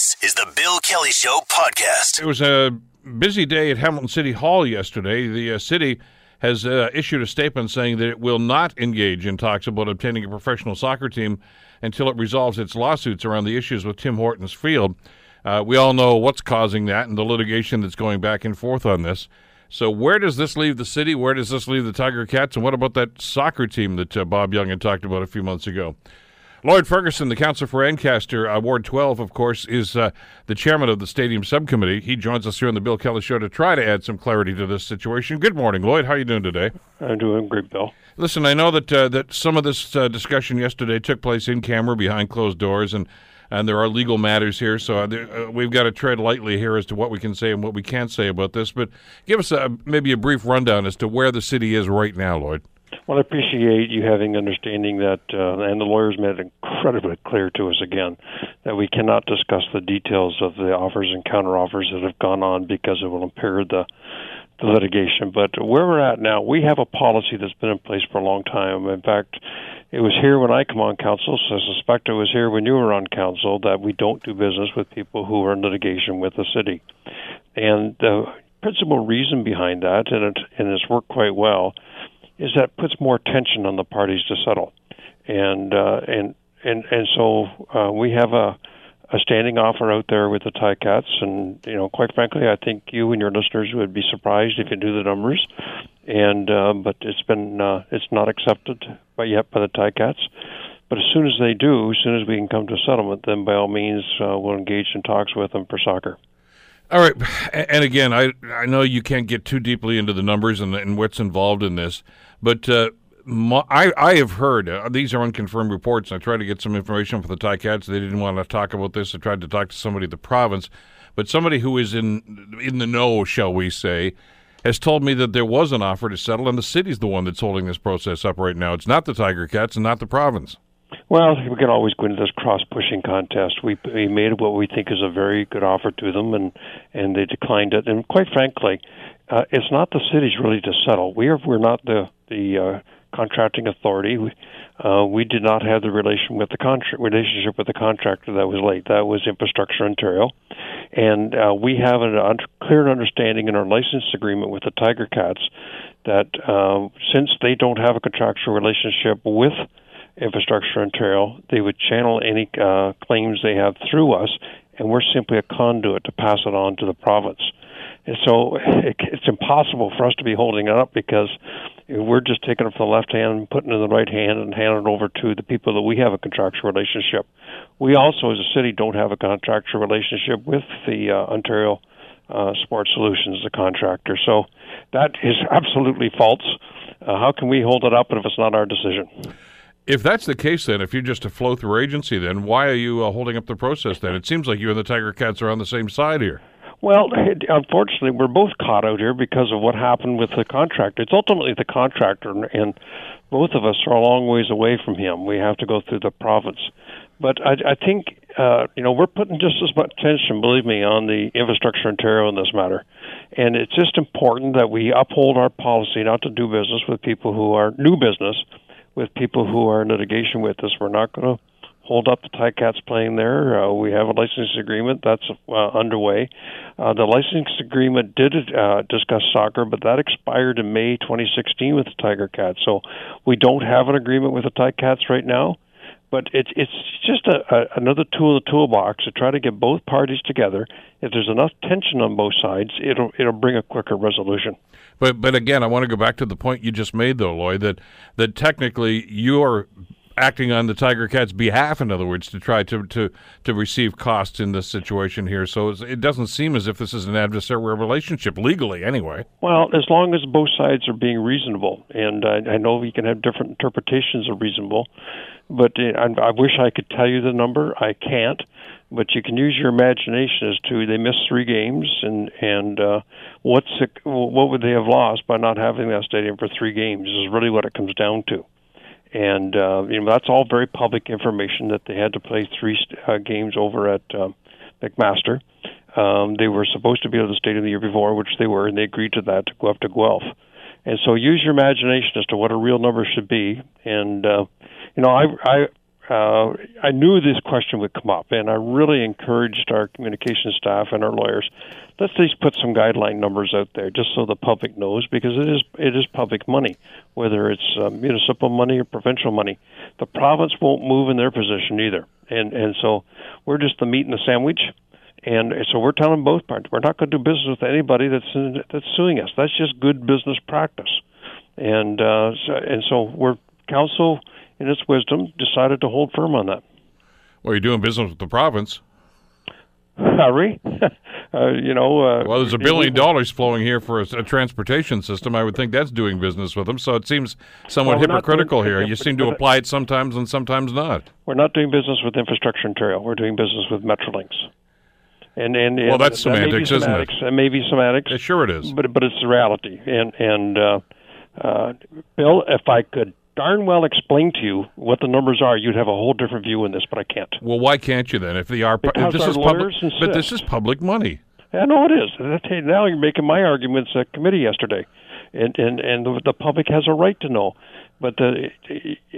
This is the Bill Kelly Show podcast. It was a busy day at Hamilton City Hall yesterday. The uh, city has uh, issued a statement saying that it will not engage in talks about obtaining a professional soccer team until it resolves its lawsuits around the issues with Tim Hortons Field. Uh, we all know what's causing that and the litigation that's going back and forth on this. So, where does this leave the city? Where does this leave the Tiger Cats? And what about that soccer team that uh, Bob Young had talked about a few months ago? Lloyd Ferguson, the council for Ancaster, uh, Ward 12, of course, is uh, the chairman of the stadium subcommittee. He joins us here on the Bill Kelly Show to try to add some clarity to this situation. Good morning, Lloyd. How are you doing today? I'm doing great, Bill. Listen, I know that uh, that some of this uh, discussion yesterday took place in camera behind closed doors, and and there are legal matters here, so uh, uh, we've got to tread lightly here as to what we can say and what we can't say about this. But give us a, maybe a brief rundown as to where the city is right now, Lloyd. Well, I appreciate you having understanding that, uh, and the lawyers made it incredibly clear to us again that we cannot discuss the details of the offers and counteroffers that have gone on because it will impair the the litigation. But where we're at now, we have a policy that's been in place for a long time. In fact, it was here when I come on council, so I suspect it was here when you were on council that we don't do business with people who are in litigation with the city. And the principal reason behind that, and it and it's worked quite well, is that puts more tension on the parties to settle, and uh, and and and so uh, we have a a standing offer out there with the Ticats, and you know, quite frankly, I think you and your listeners would be surprised if you knew the numbers. And uh, but it's been uh, it's not accepted by yet by the Ticats. But as soon as they do, as soon as we can come to a settlement, then by all means uh, we'll engage in talks with them for soccer. All right, and again, I I know you can't get too deeply into the numbers and, and what's involved in this, but uh, I, I have heard uh, these are unconfirmed reports. I tried to get some information for the Ticats. They didn't want to talk about this. I tried to talk to somebody at the province, but somebody who is in in the know, shall we say, has told me that there was an offer to settle, and the city's the one that's holding this process up right now. It's not the Tiger Cats and not the province. Well, we can always go into this cross-pushing contest. We, we made what we think is a very good offer to them, and and they declined it. And quite frankly, uh, it's not the city's really to settle. We are we're not the the uh, contracting authority. We, uh, we did not have the relation with the relationship with the contractor that was late. That was Infrastructure Ontario, and uh, we have a un- clear understanding in our license agreement with the Tiger Cats that uh, since they don't have a contractual relationship with Infrastructure Ontario, they would channel any uh, claims they have through us, and we're simply a conduit to pass it on to the province. So it, it's impossible for us to be holding it up because we're just taking it from the left hand and putting it in the right hand and handing it over to the people that we have a contractual relationship. We also, as a city, don't have a contractual relationship with the uh, Ontario uh, Sports Solutions, the contractor. So that is absolutely false. Uh, how can we hold it up if it's not our decision? If that's the case, then if you're just a flow through agency, then why are you uh, holding up the process? Then it seems like you and the Tiger Cats are on the same side here. Well, unfortunately, we're both caught out here because of what happened with the contractor. It's ultimately the contractor, and both of us are a long ways away from him. We have to go through the province. But I, I think, uh, you know, we're putting just as much attention, believe me, on the infrastructure Ontario in this matter. And it's just important that we uphold our policy not to do business with people who are new business, with people who are in litigation with us. We're not going to hold up the Ticats playing there. Uh, we have a license agreement that's uh, underway. Uh, the license agreement did uh, discuss soccer, but that expired in May 2016 with the Tiger Cats. So we don't have an agreement with the Ticats right now. But it's it's just a, a, another tool in the toolbox to try to get both parties together. If there's enough tension on both sides, it'll it'll bring a quicker resolution. But but again, I want to go back to the point you just made, though, Lloyd, that that technically you're acting on the Tiger Cat's behalf, in other words, to try to to to receive costs in this situation here. So it doesn't seem as if this is an adversarial relationship legally, anyway. Well, as long as both sides are being reasonable, and I, I know we can have different interpretations of reasonable, but uh, I, I wish I could tell you the number. I can't. But you can use your imagination as to they missed three games, and and uh, what's the, what would they have lost by not having that stadium for three games? Is really what it comes down to and uh, you know that's all very public information that they had to play three uh, games over at uh, McMaster. Um, they were supposed to be at the stadium the year before, which they were, and they agreed to that to go up to Guelph. And so use your imagination as to what a real number should be. And uh, you know, I, I uh, I knew this question would come up, and I really encouraged our communication staff and our lawyers. Let's least put some guideline numbers out there, just so the public knows, because it is it is public money, whether it's uh, municipal money or provincial money. The province won't move in their position either, and and so we're just the meat in the sandwich. And so we're telling both parties we're not going to do business with anybody that's in, that's suing us. That's just good business practice. And uh, so, and so we're council in its wisdom, decided to hold firm on that. Well, you're doing business with the province. Hurry, uh, you know. Uh, well, there's a billion dollars flowing here for a, a, transportation system. I would think that's doing business with them. So it seems somewhat well, hypocritical here. You seem to apply it sometimes and sometimes not. We're not doing business with Infrastructure Ontario. We're doing business with Metrolinx. And, and, well, that's that semantics, isn't semantics. it? It may be semantics. Yeah, sure, it is. But but it's the reality. And and uh, uh, Bill, if I could darn well explain to you what the numbers are, you'd have a whole different view in this, but I can't. Well, why can't you then? If they are, because if this is public, insist. but this is public money. I know it is. Now you're making my arguments at committee yesterday, and and and the, the public has a right to know. But the,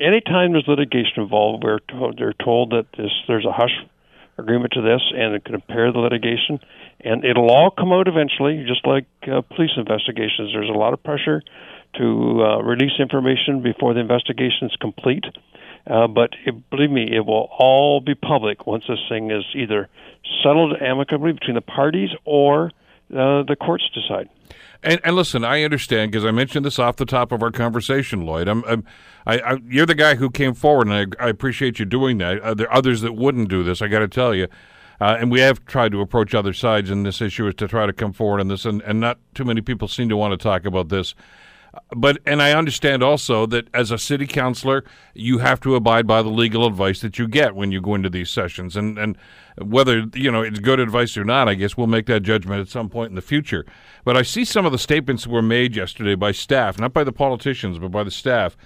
anytime there's litigation involved, we're told, they're told that this, there's a hush agreement to this, and it can impair the litigation, and it'll all come out eventually, just like uh, police investigations. There's a lot of pressure to uh, release information before the investigation is complete. Uh, but it, believe me, it will all be public once this thing is either settled amicably between the parties or uh, the courts decide. And, and listen, I understand because I mentioned this off the top of our conversation, Lloyd. I'm, I'm I, I, you're the guy who came forward, and I, I appreciate you doing that. Uh, there are others that wouldn't do this. I got to tell you. Uh, and we have tried to approach other sides in this issue is to try to come forward on this, and, and not too many people seem to want to talk about this but and I understand also that as a city councilor, you have to abide by the legal advice that you get when you go into these sessions, and and whether you know it's good advice or not, I guess we'll make that judgment at some point in the future. But I see some of the statements that were made yesterday by staff, not by the politicians, but by the staff.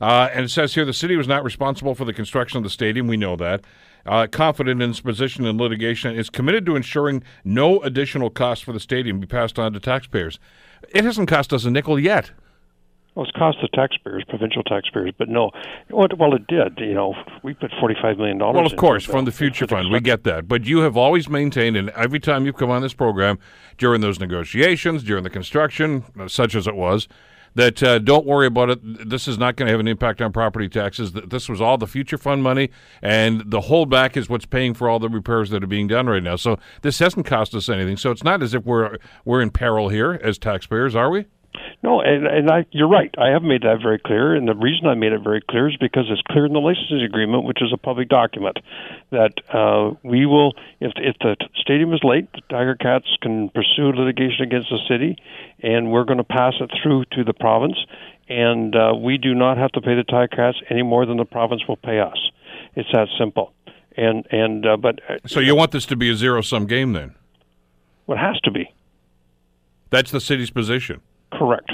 Uh, and it says here the city was not responsible for the construction of the stadium. We know that. Uh, confident in its position in litigation, is committed to ensuring no additional costs for the stadium be passed on to taxpayers. It hasn't cost us a nickel yet. Well, it's cost the taxpayers, provincial taxpayers, but no. Well, it did. You know, we put forty-five million dollars. Well, of course, from the future fund, we get that. But you have always maintained, and every time you've come on this program during those negotiations, during the construction, uh, such as it was, that uh, don't worry about it. This is not going to have an impact on property taxes. This was all the future fund money, and the holdback is what's paying for all the repairs that are being done right now. So this hasn't cost us anything. So it's not as if we're we're in peril here as taxpayers, are we? No, and and I, you're right. I have made that very clear, and the reason I made it very clear is because it's clear in the licensing agreement, which is a public document, that uh, we will, if if the stadium is late, the Tiger Cats can pursue litigation against the city, and we're going to pass it through to the province, and uh, we do not have to pay the Tiger Cats any more than the province will pay us. It's that simple. And and uh, but uh, so you want this to be a zero sum game then? Well, it has to be. That's the city's position. Correct.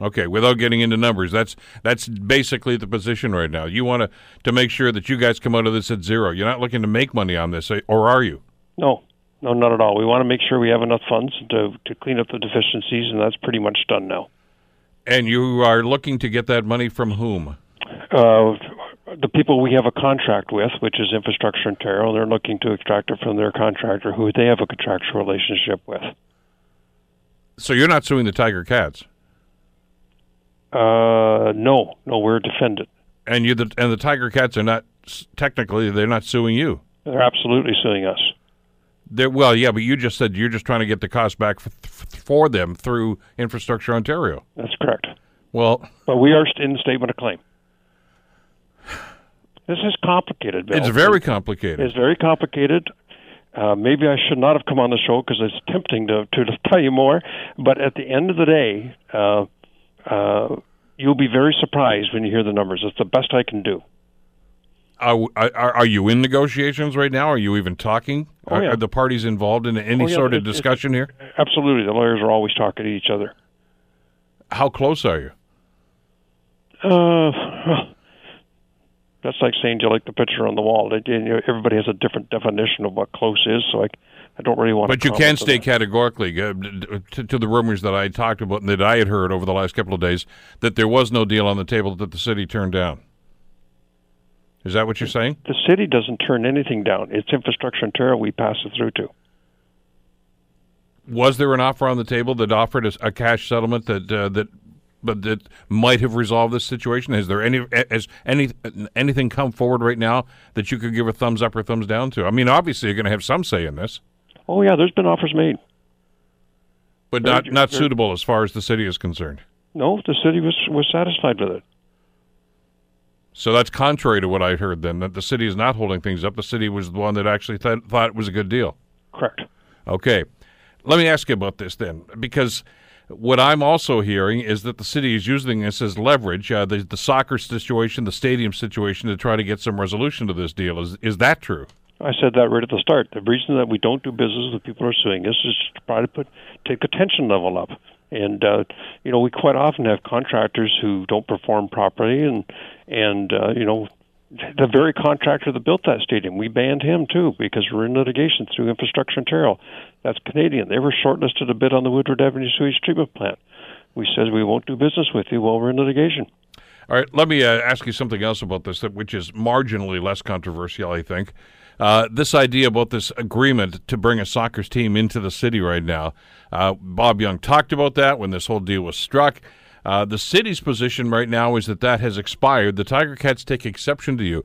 Okay, without getting into numbers, that's that's basically the position right now. You want to to make sure that you guys come out of this at zero. You're not looking to make money on this, eh, or are you? No, no, not at all. We want to make sure we have enough funds to to clean up the deficiencies, and that's pretty much done now. And you are looking to get that money from whom? Uh, the people we have a contract with, which is Infrastructure Ontario, they're looking to extract it from their contractor, who they have a contractual relationship with. So you're not suing the Tiger Cats? Uh, no, no, we're a defendant. And you, the, and the Tiger Cats are not technically they're not suing you. They're absolutely suing us. They're, well, yeah, but you just said you're just trying to get the cost back for, for them through Infrastructure Ontario. That's correct. Well, but we are in the statement of claim. This is complicated, Bill. It's very complicated. It's very complicated. Uh, maybe I should not have come on the show because it's tempting to, to, to tell you more. But at the end of the day, uh, uh, you'll be very surprised when you hear the numbers. It's the best I can do. Are, are, are you in negotiations right now? Are you even talking? Oh, yeah. are, are, the parties involved in any oh, yeah, sort of it, discussion here? Absolutely. The lawyers are always talking to each other. How close are you? Uh, that's like saying, you like the picture on the wall?" everybody has a different definition of what close is, so I, I don't really want. But to you can stay categorically uh, to, to, the rumors that I talked about and that I had heard over the last couple of days that there was no deal on the table that the city turned down. Is that what you're saying? The city doesn't turn anything down. It's infrastructure Ontario we pass it through to. Was there an offer on the table that offered a, a cash settlement that uh, that but that might have resolved this situation? Has there any has any anything come forward right now that you could give a thumbs up or thumbs down to? I mean, obviously you're going to have some say in this, Oh yeah, there's been offers made. but not not suitable as far as the city is concerned. No, the city was was satisfied with it. So that's contrary to what I heard. Then that the city is not holding things up. The city was the one that actually th- thought it was a good deal. Correct. Okay. Let me ask you about this then, because what I'm also hearing is that the city is using this as leverage, uh, the, the soccer situation, the stadium situation, to try to get some resolution to this deal. Is is that true? I said that right at the start. The reason that we don't do business with people who are suing us is to try to put take the tension level up. And uh, you know, we quite often have contractors who don't perform properly, and and uh, you know, the very contractor that built that stadium, we banned him too because we're in litigation through Infrastructure Ontario. That's Canadian. They were shortlisted a bid on the Woodward Avenue sewage treatment plant. We said we won't do business with you while we're in litigation. All right, let me uh, ask you something else about this, which is marginally less controversial, I think. Uh, this idea about this agreement to bring a soccer team into the city right now. Uh, Bob Young talked about that when this whole deal was struck. Uh, the city's position right now is that that has expired. The Tiger Cats take exception to you.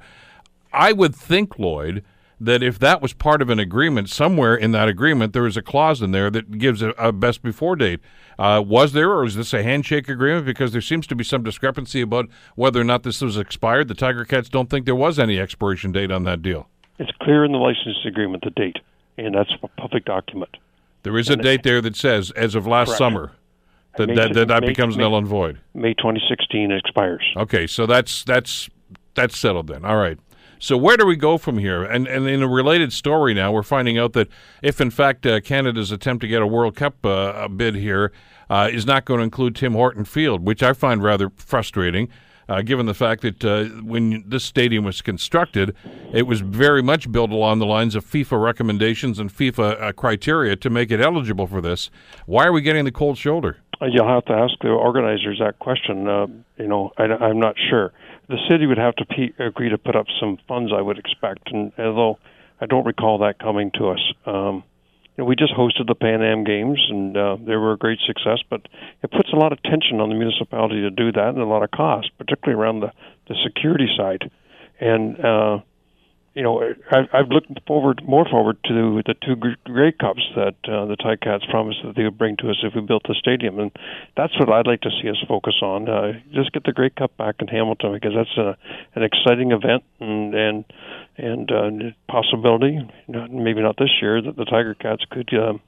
I would think, Lloyd, that if that was part of an agreement, somewhere in that agreement, there is a clause in there that gives a, a best before date. Uh, was there, or is this a handshake agreement? Because there seems to be some discrepancy about whether or not this was expired. The Tiger Cats don't think there was any expiration date on that deal. It's clear in the license agreement the date, and that's a public document. There is a date there that says, as of last Correct. summer, that May- that, that, that May- becomes May- null and void. May 2016 expires. Okay, so that's that's that's settled then. All right. So where do we go from here? And and in a related story now, we're finding out that if in fact uh, Canada's attempt to get a World Cup uh, bid here uh, is not going to include Tim Horton Field, which I find rather frustrating. Uh, given the fact that uh, when this stadium was constructed, it was very much built along the lines of FIFA recommendations and FIFA uh, criteria to make it eligible for this. Why are we getting the cold shoulder? You'll have to ask the organizers that question. You know, I, I'm not sure. The city would have to pe- agree to put up some funds, I would expect, and although I don't recall that coming to us. Um, you know, we just hosted the Pan Am Games, and uh, they were a great success. But it puts a lot of tension on the municipality to do that, and a lot of cost, particularly around the the security side. And uh, you know, I, I've looked forward more forward to the two gr- Grey Cups that uh, the Ticats promised that they would bring to us if we built the stadium, and that's what I'd like to see us focus on. Uh, just get the Grey Cup back in Hamilton because that's a, an exciting event and and and uh, possibility. know, Maybe not this year that the Tiger Cats could um,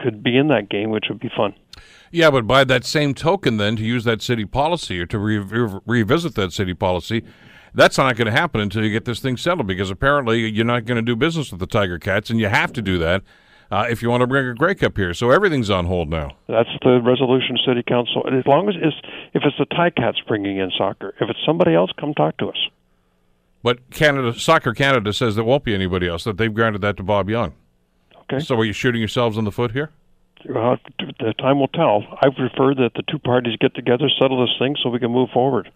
could be in that game, which would be fun. Yeah, but by that same token, then to use that city policy or to re- re- revisit that city policy, that's not going to happen until you get this thing settled. Because apparently you're not going to do business with the Tiger Cats, and you have to do that uh, if you want to bring a Grey Cup here. So everything's on hold now. That's the resolution, City Council. As long as it's if it's the Ticats bringing in soccer, if it's somebody else, come talk to us. But Canada, Soccer Canada says there won't be anybody else. That they've granted that to Bob Young. Okay. So are you shooting yourselves in the foot here? The time will tell. I prefer that the two parties get together, settle this thing, so we can move forward.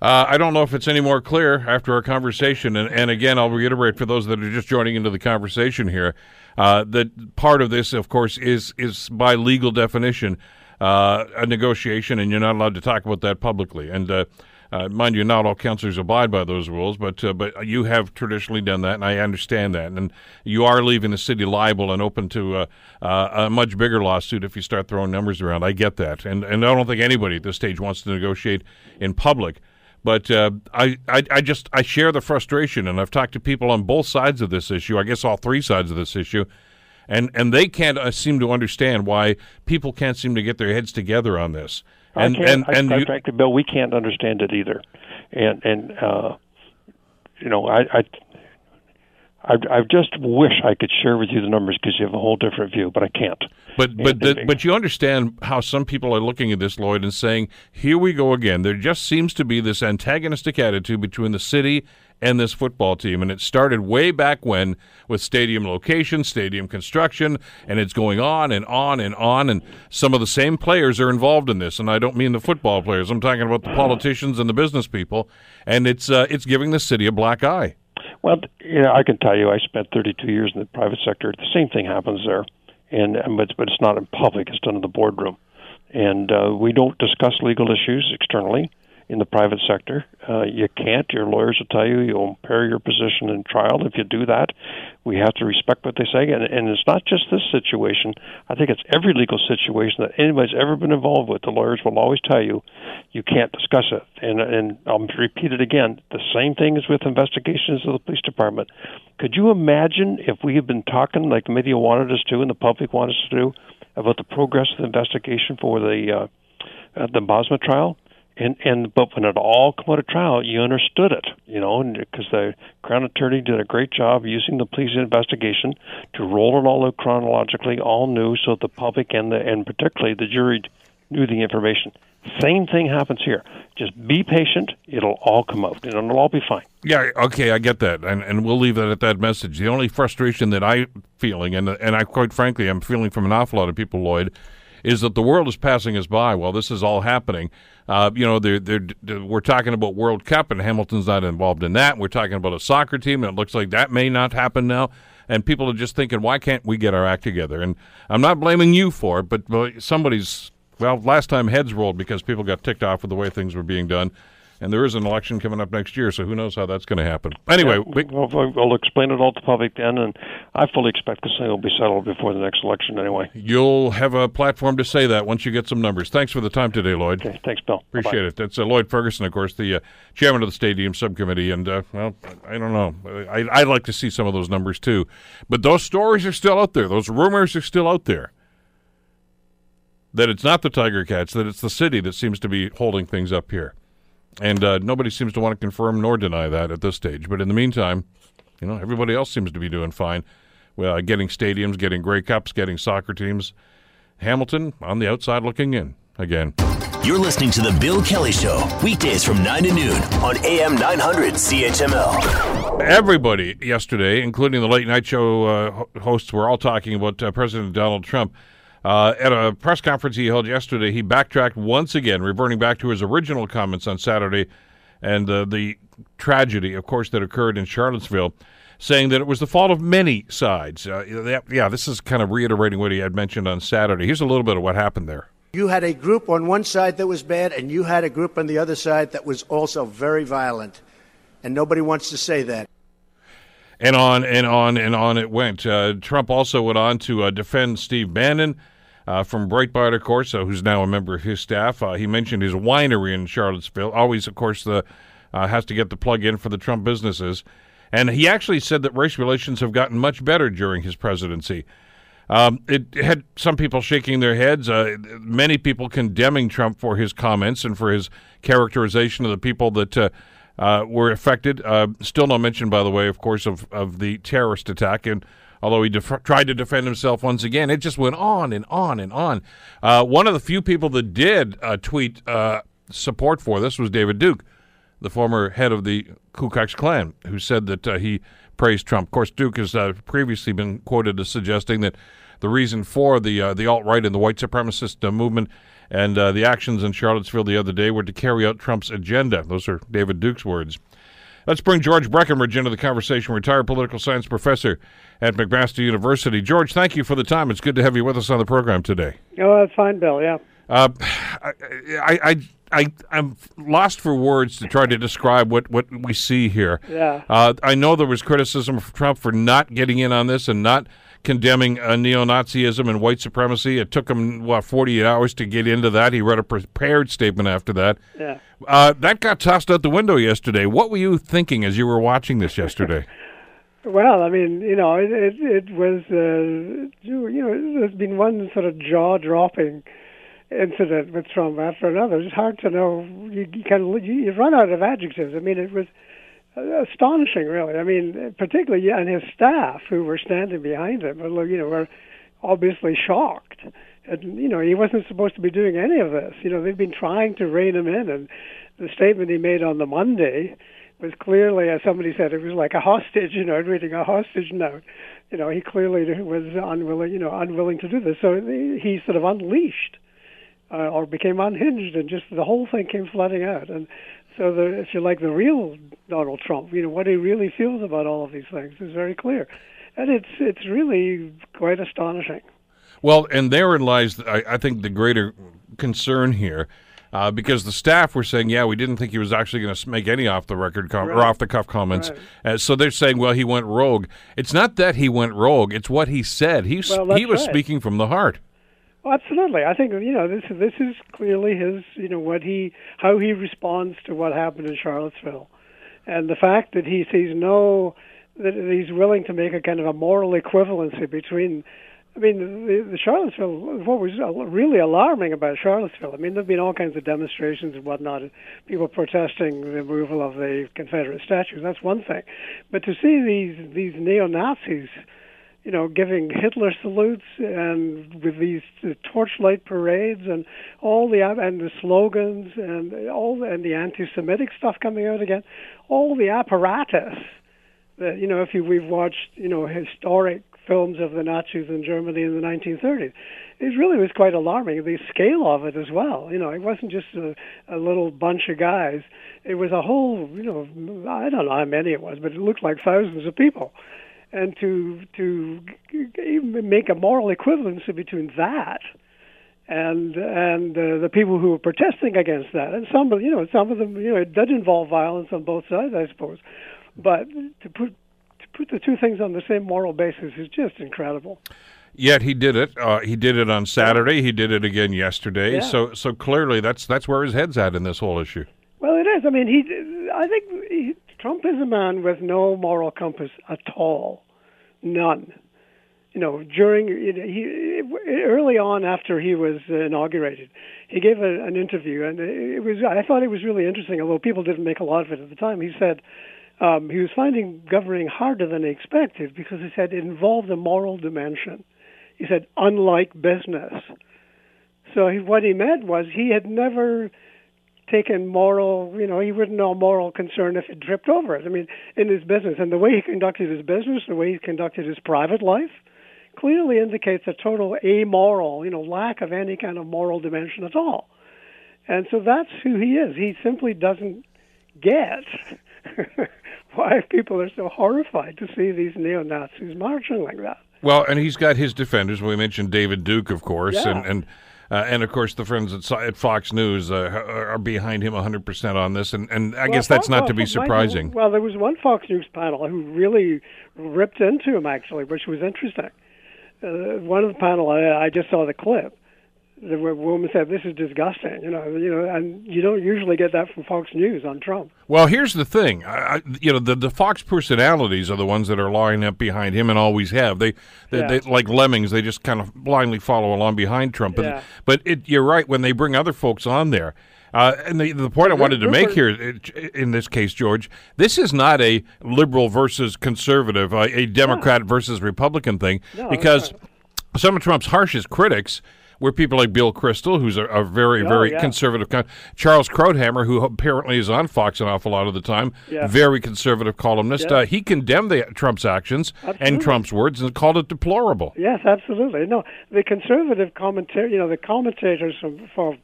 Uh, I don't know if it's any more clear after our conversation. And, and again, I'll reiterate for those that are just joining into the conversation here uh, that part of this, of course, is is by legal definition uh, a negotiation, and you're not allowed to talk about that publicly. And uh, uh, mind you, not all councillors abide by those rules, but uh, but you have traditionally done that, and I understand that. And you are leaving the city liable and open to a much bigger lawsuit if you start throwing numbers around. I get that, and and I don't think anybody at this stage wants to negotiate in public. But uh, I, I, I just I share the frustration, and I've talked to people on both sides of this issue. I guess all three sides of this issue, and and they can't uh, seem to understand why people can't seem to get their heads together on this. And I can't, and I, and quite you, frankly, Bill, we can't understand it either. And and uh, you know, I, I I I just wish I could share with you the numbers because you have a whole different view, but I can't. But but the, but you understand how some people are looking at this, Lloyd, and saying, "Here we go again." There just seems to be this antagonistic attitude between the city and this football team. And it started way back when with stadium location, stadium construction, and it's going on and on and on. And some of the same players are involved in this. And I don't mean the football players, I'm talking about the politicians and the business people. And it's, uh, it's giving the city a black eye. Well, you know, I can tell you, I spent 32 years in the private sector. The same thing happens there, and but but it's not in public; it's done in the boardroom, and uh, we don't discuss legal issues externally in the private sector. Uh, you can't. Your lawyers will tell you you'll impair your position in trial if you do that. We have to respect what they say, and, and it's not just this situation. I think it's every legal situation that anybody's ever been involved with. The lawyers will always tell you you can't discuss it. And and I'll repeat it again. The same thing is with investigations of the police department. Could you imagine if we had been talking like the media wanted us to and the public wanted us to do about the progress of the investigation for the uh, uh, the Bosma trial? And and but when it all came out of trial, you understood it, you know, because the crown attorney did a great job using the police investigation to roll it all out chronologically, all new, so the public and the and particularly the jury knew the information. Same thing happens here. Just be patient; it'll all come out, and it'll all be fine. Yeah, okay, I get that, and and we'll leave that at that message. The only frustration that I'm feeling, and and I quite frankly, I'm feeling from an awful lot of people, Lloyd is that the world is passing us by while this is all happening. Uh, you know, they're, they're, we're talking about World Cup, and Hamilton's not involved in that. We're talking about a soccer team, and it looks like that may not happen now. And people are just thinking, why can't we get our act together? And I'm not blaming you for it, but, but somebody's, well, last time heads rolled because people got ticked off with the way things were being done and there is an election coming up next year, so who knows how that's going to happen. Anyway, we, will we'll explain it all to the public then, and I fully expect this thing will be settled before the next election anyway. You'll have a platform to say that once you get some numbers. Thanks for the time today, Lloyd. Okay, thanks, Bill. Appreciate Bye-bye. it. That's uh, Lloyd Ferguson, of course, the uh, chairman of the stadium subcommittee, and uh, well, I don't know. I, I'd like to see some of those numbers too, but those stories are still out there. Those rumors are still out there that it's not the Tiger Cats, that it's the city that seems to be holding things up here. And uh, nobody seems to want to confirm nor deny that at this stage. But in the meantime, you know, everybody else seems to be doing fine. Well, getting stadiums, getting Grey Cups, getting soccer teams. Hamilton on the outside looking in again. You're listening to The Bill Kelly Show, weekdays from 9 to noon on AM 900 CHML. Everybody yesterday, including the late night show uh, hosts, were all talking about uh, President Donald Trump. Uh, at a press conference he held yesterday, he backtracked once again, reverting back to his original comments on Saturday and uh, the tragedy, of course, that occurred in Charlottesville, saying that it was the fault of many sides. Uh, yeah, this is kind of reiterating what he had mentioned on Saturday. Here's a little bit of what happened there. You had a group on one side that was bad, and you had a group on the other side that was also very violent. And nobody wants to say that. And on and on and on it went. Uh, Trump also went on to uh, defend Steve Bannon uh, from Breitbart, of course, uh, who's now a member of his staff. Uh, he mentioned his winery in Charlottesville. Always, of course, the uh, has to get the plug in for the Trump businesses. And he actually said that race relations have gotten much better during his presidency. Um, it had some people shaking their heads, many people condemning Trump for his comments and for his characterization of the people that uh, were affected. Uh, still no mention, by the way, of course, of, of the terrorist attack. And although he def- tried to defend himself once again, it just went on and on and on. Uh, one of the few people that did uh, tweet uh, support for this was David Duke, the former head of the Ku Klux Klan, who said that uh, he praised Trump. Of course, Duke has previously been quoted as suggesting that the reason for the the alt right and the white supremacist movement and the actions in Charlottesville the other day were to carry out Trump's agenda. Those are David Duke's words. Let's bring George Breckenridge into the conversation, retired political science professor at McMaster University. George, thank you for the time. It's good to have you with us on the program today. Oh, that's fine, Bill. Yeah. Uh, I, I, I, I'm lost for words to try to describe what, what we see here. Yeah. Uh, I know there was criticism of Trump for not getting in on this and not condemning uh, neo-Nazism and white supremacy. It took him what 48 hours to get into that. He read a prepared statement after that. Yeah. Uh, that got tossed out the window yesterday. What were you thinking as you were watching this yesterday? well, I mean, you know, it it, it was uh, you know, there's been one sort of jaw-dropping incident with Trump after another. It's hard to know. You, you can you run out of adjectives. I mean, it was astonishing, really. I mean, particularly and his staff who were standing behind him, you know, were obviously shocked. And you know, he wasn't supposed to be doing any of this. You know, they've been trying to rein him in, and the statement he made on the Monday was clearly, as somebody said, it was like a hostage, you know, reading a hostage note. You know, he clearly was unwilling, you know, unwilling to do this. So he sort of unleashed uh, or became unhinged, and just the whole thing came flooding out. And so, the, if you like, the real Donald Trump, you know, what he really feels about all of these things is very clear, and it's it's really quite astonishing. Well, and therein lies, I, I think, the greater concern here uh, because the staff were saying, yeah, we didn't think he was actually going to make any off the record com- right. or off the cuff comments. Right. Uh, so they're saying, well, he went rogue. It's not that he went rogue; it's what he said. He well, he was right. speaking from the heart. Well, absolutely. I think you know this. This is clearly his. You know what he, how he responds to what happened in Charlottesville, and the fact that he sees no, that he's willing to make a kind of a moral equivalency between I mean, the, the Charlottesville, what was really alarming about Charlottesville, I mean, there have been all kinds of demonstrations and whatnot, people protesting the removal of the Confederate statues. That's one thing. But to see these, these neo Nazis, you know, giving Hitler salutes and with these torchlight parades and all the and the slogans and all and the anti-Semitic stuff coming out again, all the apparatus that you know, if you, we've watched you know historic films of the Nazis in Germany in the 1930s. It really was quite alarming, the scale of it as well. You know, it wasn't just a, a little bunch of guys. It was a whole, you know, I don't know how many it was, but it looked like thousands of people. And to to make a moral equivalency between that and and uh, the people who were protesting against that, and some of you know some of them you know it did involve violence on both sides, I suppose, but to put to put the two things on the same moral basis is just incredible. Yet he did it. Uh, he did it on Saturday. He did it again yesterday. Yeah. So so clearly that's that's where his head's at in this whole issue. Well, it is. I mean, he. I think he, Trump is a man with no moral compass at all, none. You know, during you know, he early on after he was inaugurated, he gave a, an interview, and it was I thought it was really interesting. Although people didn't make a lot of it at the time, he said um, he was finding governing harder than he expected because he said it involved a moral dimension. He said, unlike business. So he, what he meant was he had never taken moral, you know, he wouldn't know moral concern if it tripped over it. I mean, in his business and the way he conducted his business, the way he conducted his private life, clearly indicates a total amoral, you know, lack of any kind of moral dimension at all. And so that's who he is. He simply doesn't get why people are so horrified to see these neo Nazis marching like that. Well, and he's got his defenders. We mentioned David Duke, of course, Yeah. and and uh, and of course the friends at, at Fox News uh, are behind him 100 percent on this. And, and I Well, guess that's not to be surprising. Well, there was one Fox News panel who really ripped into him, actually, which was interesting. Uh, one of the panel, I, I just saw the clip. The woman said, "This is disgusting," you know, you know, and you don't usually get that from Fox News on Trump. Well, here's the thing. I, you know, the, the Fox personalities are the ones that are lining up behind him and always have. They, they, Yeah. they like lemmings. They just kind of blindly follow along behind Trump. But, Yeah. but it, you're right. When they bring other folks on there, uh, and the, the point I wanted to make here, in this case, George, this is not a liberal versus conservative, uh, a Democrat versus Republican thing, No, because some of Trump's harshest critics were people like Bill Kristol, who's a, a very, Oh, very yeah. conservative. Con- Charles Krauthammer, who apparently is on Fox an awful lot of the time, Yeah. very conservative columnist. Uh, he condemned the, Trump's actions and Trump's words and called it deplorable. Yes, absolutely. No, the conservative commentator, you know, the commentators from, from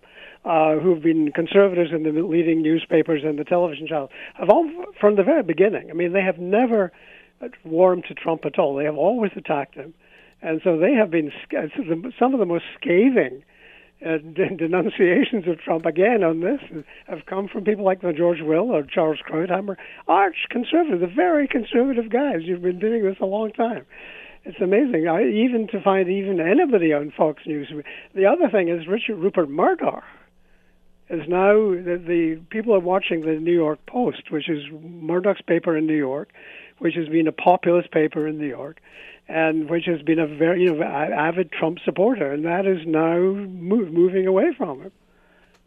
uh, who've been conservatives in the leading newspapers and the television channels have all, from the very beginning. I mean, they have never warmed to Trump at all. They have always attacked him, and so they have been some of the most scathing. Uh, denunciations of Trump again on this have come from people like the George Will or Charles Krauthammer, arch conservative, the very conservative guys. You've been doing this a long time it's amazing. I, even to find even anybody on Fox News. The other thing is Richard Rupert Murdoch is now the, the people are watching the New York Post, which is Murdoch's paper in New York, which has been a populist paper in New York, and which has been a very you know avid Trump supporter, and that is now move, moving away from him.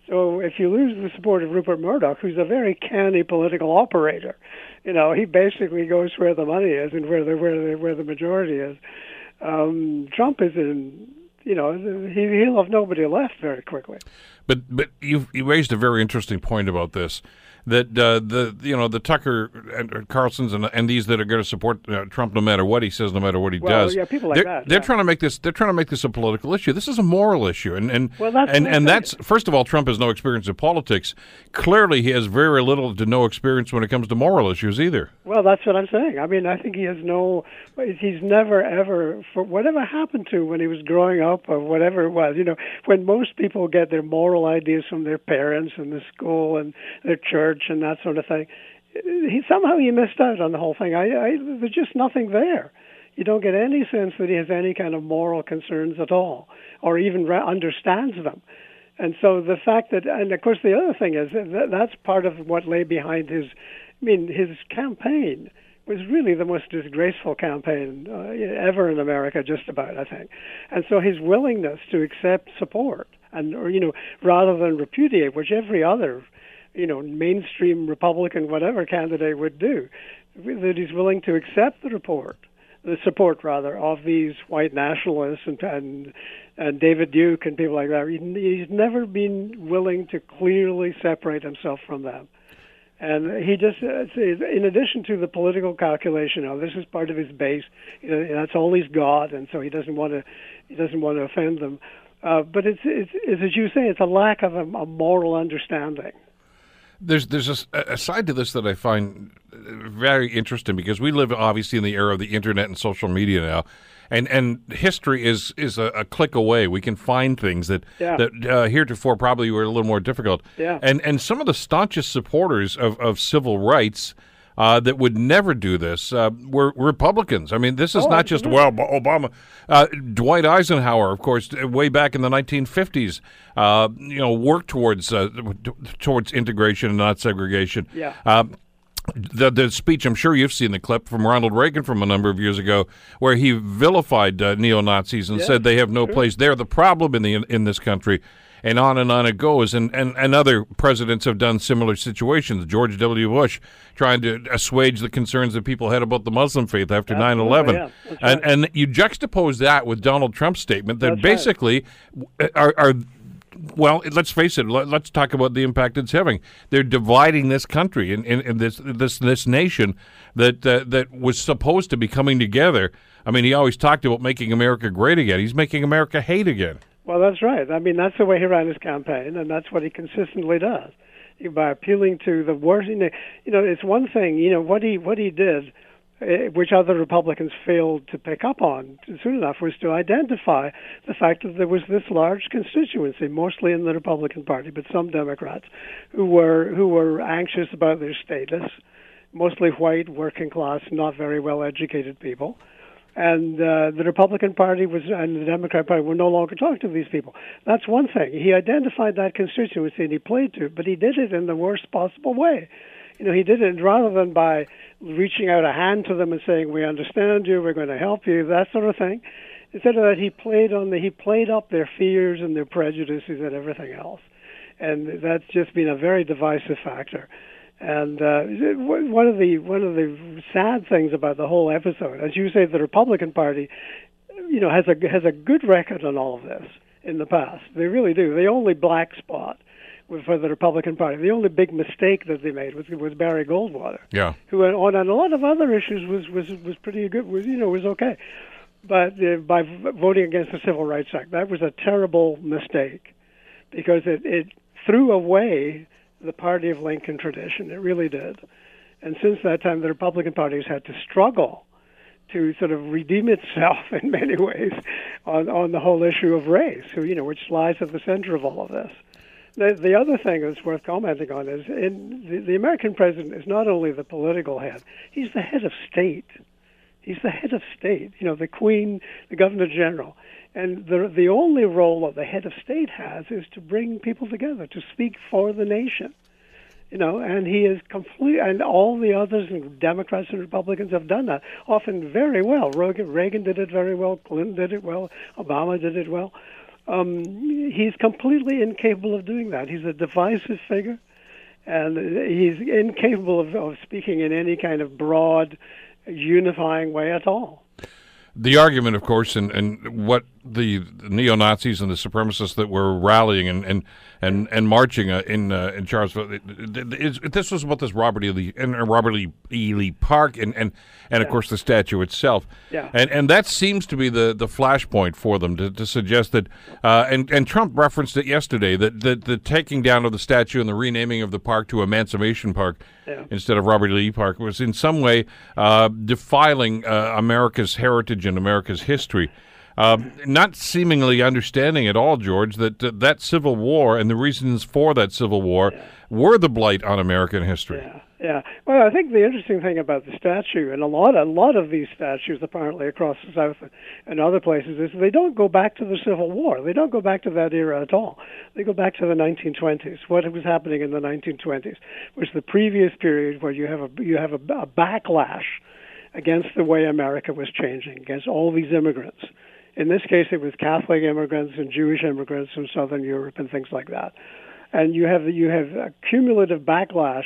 So if you lose the support of Rupert Murdoch, who's a very canny political operator, you know he basically goes where the money is and where the where the where the majority is. Um, Trump is in, you know, he he'll have nobody left very quickly. But but you you raised a very interesting point about this. That uh, the you know the Tucker and Carlsons and, and these that are going to support uh, Trump no matter what he says, no matter what he Well, does. yeah, people like they're, that, They're yeah. trying to make this. They're trying to make this a political issue. This is a moral issue, and and Well, that's- and, and that's- first of all, Trump has no experience in politics. Clearly, he has very little to no experience when it comes to moral issues either. Well, that's what I'm saying. I mean, I think he has no. He's never ever for whatever happened to when he was growing up or whatever it was. You know, when most people get their moral ideas from their parents and the school and their church and that sort of thing, he somehow he missed out on the whole thing. I, I there's just nothing there. You don't get any sense that he has any kind of moral concerns at all, or even re- understands them. And so the fact that, and of course, the other thing is that that's part of what lay behind his. I mean, his campaign was really the most disgraceful campaign uh, ever in America, just about, I think. And so his willingness to accept support, and or you know, rather than repudiate, which every other, you know, mainstream Republican whatever candidate would do, that he's willing to accept the report the support rather of these white nationalists and and, and David Duke and people like that. He- He's never been willing to clearly separate himself from them. And he just, in addition to the political calculation, oh, this is part of his base. That's all he's got, and so he doesn't want to, he doesn't want to offend them. Uh, but it's, it's, it's, as you say, it's a lack of a, a moral understanding. There's there's a a, side to this that I find very interesting because we live obviously in the era of the internet and social media now, and and history is is a, a click away. We can find things that Yeah. that uh, heretofore probably were a little more difficult. Yeah. And and some of the staunchest supporters of, of civil rights. Uh, that would never do this uh, were Republicans. I mean, this is Oh, not just well, Obama. Uh, Dwight Eisenhower, of course, way back in the 1950s, uh, you know, worked towards uh, towards integration and not segregation. Yeah. The, the speech, I'm sure you've seen the clip from Ronald Reagan from a number of years ago, where he vilified uh, neo Nazis and said they have no place. They're the problem in the in this country, and on and on it goes. And, and and other presidents have done similar situations. George W. Bush trying to assuage the concerns that people had about the Muslim faith after 9 11. yeah, that's And, right. and you juxtapose that with Donald Trump's statement that That's basically uh, are, are well, let's face it. Let, us talk about the impact it's having. They're dividing this country in, in, in this this this nation that uh, that was supposed to be coming together. I mean, he always talked about making America great again. He's making America hate again. Well, that's right. I mean, that's the way he ran his campaign, and that's what he consistently does. By appealing to the worst, you know, it's one thing, you know, what he what he did, eh, which other Republicans failed to pick up on soon enough, was to identify the fact that there was this large constituency, mostly in the Republican Party, but some Democrats, who were who were anxious about their status, mostly white, working class, not very well educated people and uh, the Republican Party was and the Democrat Party were no longer talking to these people. That's one thing. He identified that constituency and he played to, it, but he did it in the worst possible way. You know, he did it rather than by reaching out a hand to them and saying, "We understand you, we're going to help you," that sort of thing. Instead of that, he played on the he played up their fears and their prejudices and everything else, and that's just been a very divisive factor. And uh, one of the one of the sad things about the whole episode, as you say, the Republican Party, you know, has a has a good record on all of this in the past. They really do. The only black spot for the Republican Party. The only big mistake that they made was was Barry Goldwater, Yeah. who went on, on a lot of other issues was was was pretty good. Was you know was okay, but uh, by v- voting against the Civil Rights Act, that was a terrible mistake because it it threw away the party of Lincoln tradition. It really did. And since that time, the Republican Party has had to struggle to sort of redeem itself in many ways on, on the whole issue of race, who, you know, which lies at the center of all of this. The, the other thing that's worth commenting on is in the, the American president is not only the political head, he's the head of state. He's the head of state, you know, the queen, the governor general. And the the only role that the head of state has is to bring people together, to speak for the nation. You know, and he is complete, and all the others, Democrats and Republicans have done that, often very well. Reagan, Reagan did it very well. Clinton did it well. Obama did it well. Um, he's completely incapable of doing that. He's a divisive figure, and he's incapable of, of speaking in any kind of broad, unifying way at all. The argument, of course, and, and what the neo Nazis and the supremacists that were rallying and and and, and marching uh, in uh, in Charlottesville. It, it, it, this was about this Robert E. Lee and uh, Robert E. Lee Park and and, and of course the statue itself. Yeah. And and that seems to be the, the flashpoint for them to, to suggest that. Uh, and and Trump referenced it yesterday that, that the taking down of the statue and the renaming of the park to Emancipation Park Yeah. instead of Robert E. Lee Park was in some way uh, defiling uh, America's heritage and America's history. Um, not seemingly understanding at all, George, that uh, that Civil War and the reasons for that Civil War were the blight on American history. Yeah, yeah. Well, I think the interesting thing about the statue, and a lot, a lot of these statues, apparently across the South and other places, is they don't go back to the Civil War. They don't go back to that era at all. They go back to the 1920s. What was happening in the 1920s was the previous period where you have a you have a, a backlash against the way America was changing, against all these immigrants. In this case, it was Catholic immigrants and Jewish immigrants from Southern Europe and things like that. And you have you have a cumulative backlash,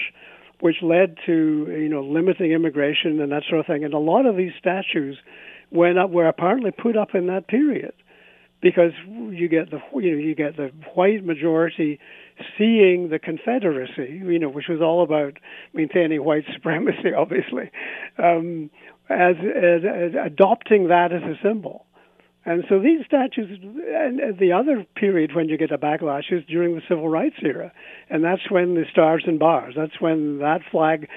which led to you know limiting immigration and that sort of thing. And a lot of these statues went up were apparently put up in that period because you get the you know you get the white majority seeing the Confederacy, you know, which was all about maintaining white supremacy, obviously, um, as, as, as adopting that as a symbol. And so these statues, and the other period when you get a backlash is during the civil rights era, and that's when the stars and bars. That's when that flag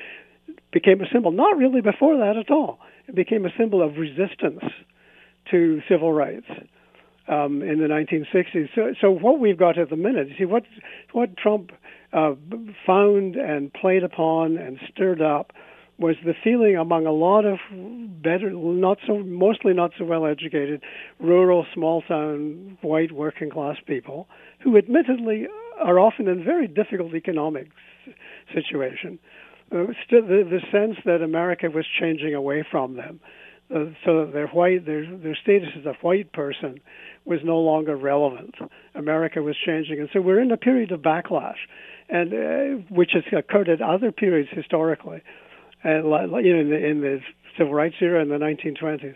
became a symbol. Not really before that at all. It became a symbol of resistance to civil rights um, in the 1960s. So, so what we've got at the minute, you see, what what Trump uh, found and played upon and stirred up was the feeling among a lot of better, not so, mostly not so well educated, rural, small town, white working class people who admittedly are often in very difficult economic situation. Uh, still, the, the sense that America was changing away from them, uh, so their white, their their status as a white person was no longer relevant. America was changing, and so we're in a period of backlash, and uh, which has occurred at other periods historically and you know in the, in the civil rights era in the 1920s.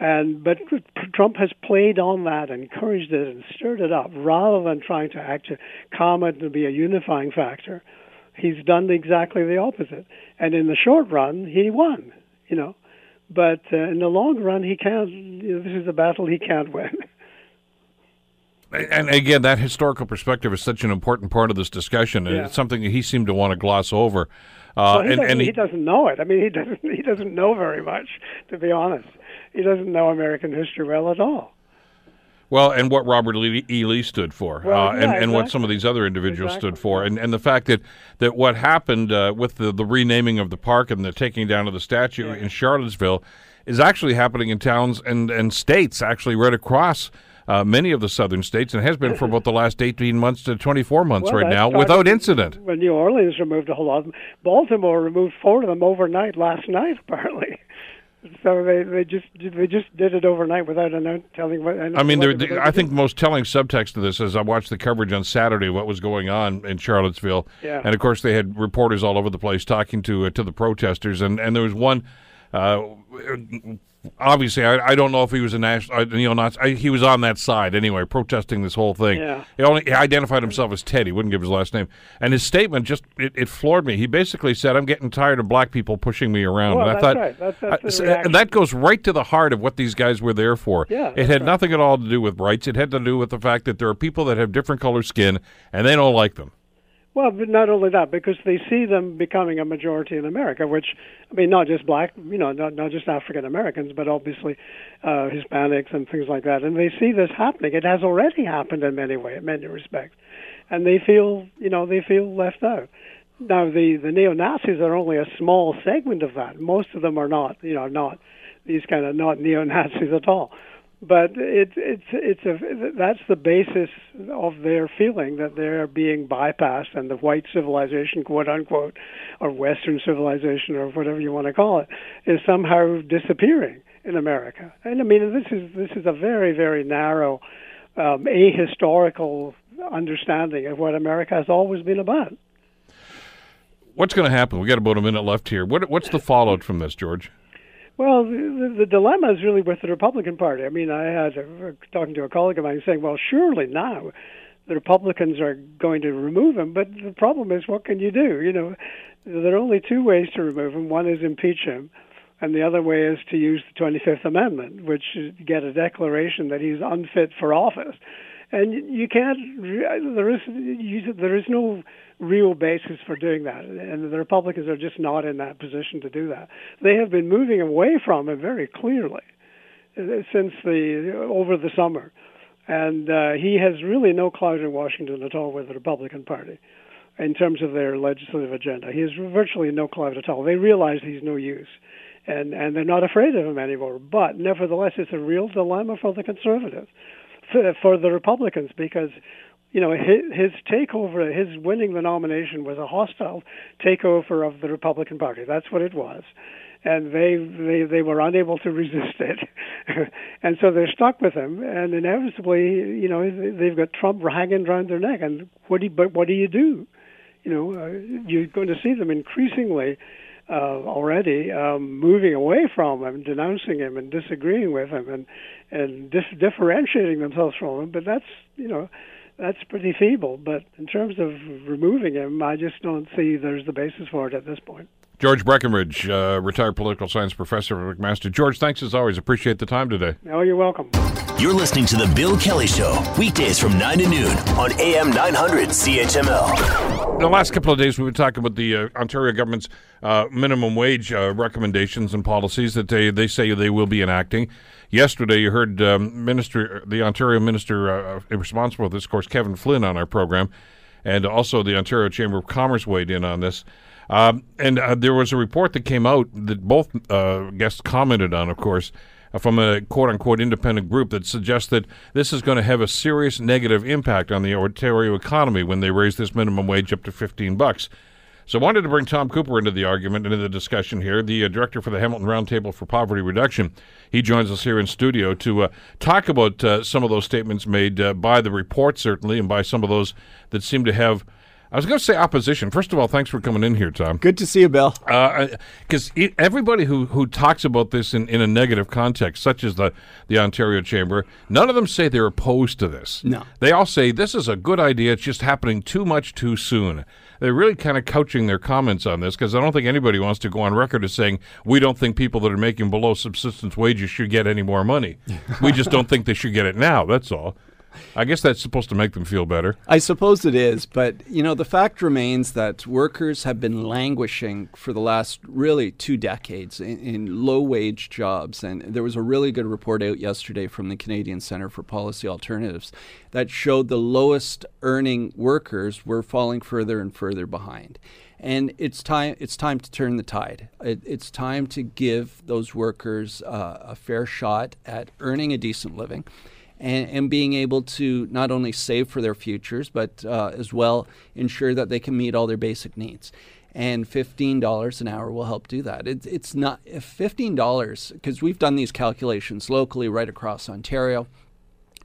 And but Trump has played on that, encouraged it, and stirred it up, rather than trying to act to calm it and be a unifying factor. He's done exactly the opposite. And in the short run, he won. You know, but uh, in the long run, he can't. You know, this is a battle he can't win. And again, that historical perspective is such an important part of this discussion, and Yeah. it's something that he seemed to want to gloss over. Well, Uh, he, and, doesn't, and he, doesn't know it. I mean, he doesn't. He doesn't know very much, to be honest. He doesn't know American history well at all. Well, and what Robert Lee, E. Lee stood for, Well, uh, yeah, and, and what some of these other individuals Exactly. stood for, and, and the fact that, that what happened uh, with the, the renaming of the park and the taking down of the statue in Charlottesville is actually happening in towns and, and states, actually right across uh, many of the southern states, and has been for about the last 18 months to 24 months Well, right now without incident. When New Orleans removed a whole lot, of them. Baltimore removed four of them overnight last night, apparently. So they, they just they just did it overnight without telling what. I mean, what they I think the most telling subtext to this is I watched the coverage on Saturday what was going on in Charlottesville, Yeah. and of course they had reporters all over the place talking to uh, to the protesters, and, and there was one. Uh, obviously, I, I don't know if he was a national, uh, neo-Nazi. I, he was on that side anyway, protesting this whole thing. Yeah. He only he identified himself as Ted. He wouldn't give his last name, and his statement just it, it floored me. He basically said, "I'm getting tired of black people pushing me around." Well, and I that's thought, right. That's- that's uh, reaction. and that goes right to the heart of what these guys were there for. Yeah, it had right. nothing at all to do with rights. It had to do with the fact that there are people that have different color skin, and they don't like them. Well, but not only that, because they see them becoming a majority in America, which I mean, not just black, you know, not not just African Americans, but obviously uh, Hispanics and things like that. And they see this happening. It has already happened in many ways, in many respects, and they feel, you know, they feel left out. Now, the the neo Nazis are only a small segment of that. Most of them are not, you know, not these kind of not neo Nazis at all. But it's it's it's a that's the basis of their feeling that they're being bypassed and the white civilization, quote unquote, or Western civilization or whatever you want to call it, is somehow disappearing in America. And I mean, this is this is a very very narrow, um, ahistorical understanding of what America has always been about. What's going to happen? We got about a minute left here. What, what's the fallout from this, George? Well, the, the dilemma is really with the Republican Party. I mean, I had a, talking to a colleague of mine saying, "Well, surely now the Republicans are going to remove him," but the problem is, what can you do? You know, there are only two ways to remove him. One is impeach him, and the other way is to use the 25th Amendment, which get a declaration that he's unfit for office. And you can't. Uh, there is there is no real basis for doing that, and the Republicans are just not in that position to do that. They have been moving away from it very clearly uh, since the over the summer, and uh, he has really no clout in Washington at all with the Republican Party in terms of their legislative agenda. He has virtually no clout at all. They realize he's no use and and they're not afraid of him anymore. But nevertheless, it's a real dilemma for the conservatives, for, for the Republicans, because you know his, his takeover, his winning the nomination was a hostile takeover of the Republican Party. That's what it was. And they, they they were unable to resist it, and so they're stuck with him. And inevitably, you know, they've got Trump hanging around their neck. And what do you, but what do you do? You know, uh, you're going to see them increasingly uh, already um, moving away from him, denouncing him, and disagreeing with him, and and dif- differentiating themselves from him. But that's you know that's pretty feeble. But in terms of removing him, I just don't see there's the basis for it at this point. George Breckenridge, uh, retired political science professor at McMaster. George, thanks as always. Appreciate the time today. Oh, you're welcome. You're listening to The Bill Kelly Show, weekdays from 9 to noon on AM 900 CHML. The last couple of days, we've been talking about the uh, Ontario government's uh, minimum wage uh, recommendations and policies that they, they say they will be enacting. Yesterday, you heard um, Minister, the Ontario Minister uh, responsible for this, of course, Kevin Flynn, on our program, and also the Ontario Chamber of Commerce weighed in on this. Um, and uh, there was a report that came out that both uh, guests commented on, of course, uh, from a quote unquote independent group that suggests that this is going to have a serious negative impact on the Ontario economy when they raise this minimum wage up to 15 bucks. So I wanted to bring Tom Cooper into the argument, and into the discussion here, the uh, director for the Hamilton Roundtable for Poverty Reduction. He joins us here in studio to uh, talk about uh, some of those statements made uh, by the report, certainly, and by some of those that seem to have I was going to say opposition. First of all, thanks for coming in here, Tom. Good to see you, Bill. Because uh, everybody who, who talks about this in, in a negative context, such as the, the Ontario Chamber, none of them say they're opposed to this. No. They all say this is a good idea. It's just happening too much too soon. They're really kind of couching their comments on this because I don't think anybody wants to go on record as saying we don't think people that are making below subsistence wages should get any more money. we just don't think they should get it now. That's all. I guess that's supposed to make them feel better. I suppose it is, but you know, the fact remains that workers have been languishing for the last really two decades in, in low wage jobs. And there was a really good report out yesterday from the Canadian Center for Policy Alternatives that showed the lowest earning workers were falling further and further behind. And it's time. It's time to turn the tide. It, it's time to give those workers uh, a fair shot at earning a decent living and, and being able to not only save for their futures, but uh, as well ensure that they can meet all their basic needs. And $15 an hour will help do that. It, it's not $15, because we've done these calculations locally right across Ontario.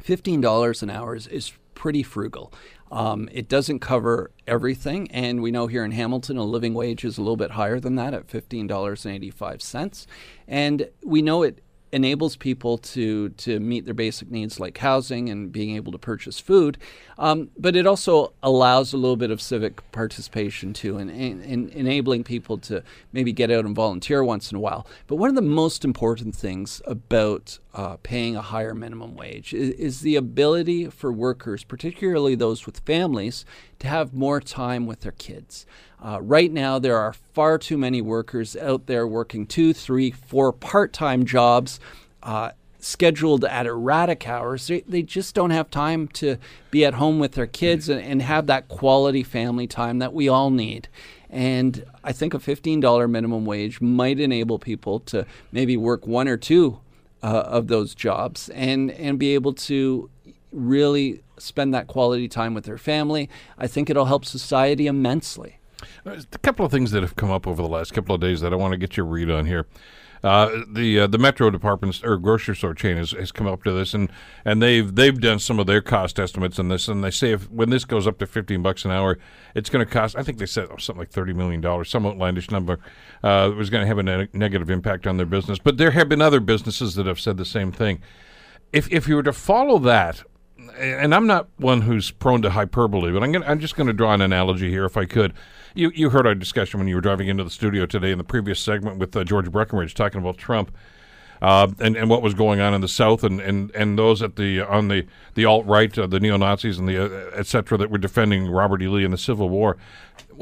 $15 an hour is, is pretty frugal. Um, it doesn't cover everything, and we know here in Hamilton a living wage is a little bit higher than that at $15.85. And we know it enables people to to meet their basic needs like housing and being able to purchase food, um, but it also allows a little bit of civic participation too, and, enabling people to maybe get out and volunteer once in a while. But one of the most important things about uh, paying a higher minimum wage is, is the ability for workers, particularly those with families, to have more time with their kids. Uh, right now, there are far too many workers out there working two, three, four part time jobs. Uh, scheduled at erratic hours. They, they just don't have time to be at home with their kids and, and have that quality family time that we all need. And I think a $15 minimum wage might enable people to maybe work one or two uh, of those jobs and, and be able to really spend that quality time with their family. I think it'll help society immensely. A couple of things that have come up over the last couple of days that I want to get your read on here. Uh, the uh, the Metro department or grocery store chain has, has come up to this, and, and they've they've done some of their cost estimates on this, and they say if when this goes up to fifteen bucks an hour, it's going to cost. I think they said something like thirty million dollars, some outlandish number. Uh, it was going to have a ne- negative impact on their business, but there have been other businesses that have said the same thing. If if you were to follow that, and I'm not one who's prone to hyperbole, but I'm gonna, I'm just going to draw an analogy here, if I could. You you heard our discussion when you were driving into the studio today in the previous segment with uh, George Breckenridge talking about Trump. Uh, and, and what was going on in the South, and, and, and those at the on the the alt right, uh, the neo Nazis, and the uh, et cetera, that were defending Robert E. Lee in the Civil War.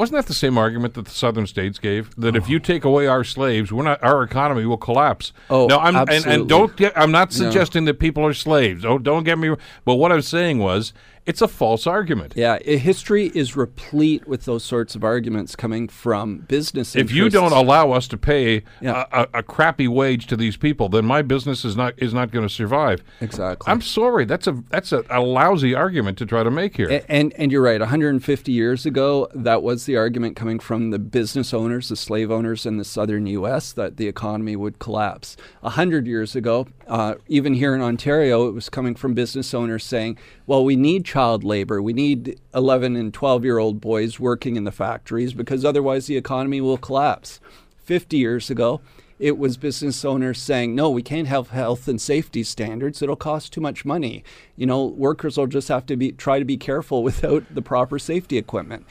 Wasn't that the same argument that the Southern states gave? That if oh. you take away our slaves, we're not our economy will collapse. Oh, no, I'm and, and don't get. I'm not suggesting that people are slaves. Oh, don't get me. But what I'm saying was, it's a false argument. Yeah, history is replete with those sorts of arguments coming from business. If you don't allow us to pay Yeah. a, a, crappy wage to these people, then my business is not is not going to survive. Exactly. I'm sorry. That's a that's a, a lousy argument to try to make here. A- And and you're right. 150 years ago, that was the argument coming from the business owners, the slave owners in the southern U.S. that the economy would collapse. A hundred years ago, uh, even here in Ontario, it was coming from business owners saying, "Well, we need child labor. We need 11 and 12 year old boys working in the factories because otherwise the economy will collapse." 50 years ago, it was business owners saying, no, we can't have health and safety standards. It'll cost too much money. You know, workers will just have to be try to be careful without the proper safety equipment.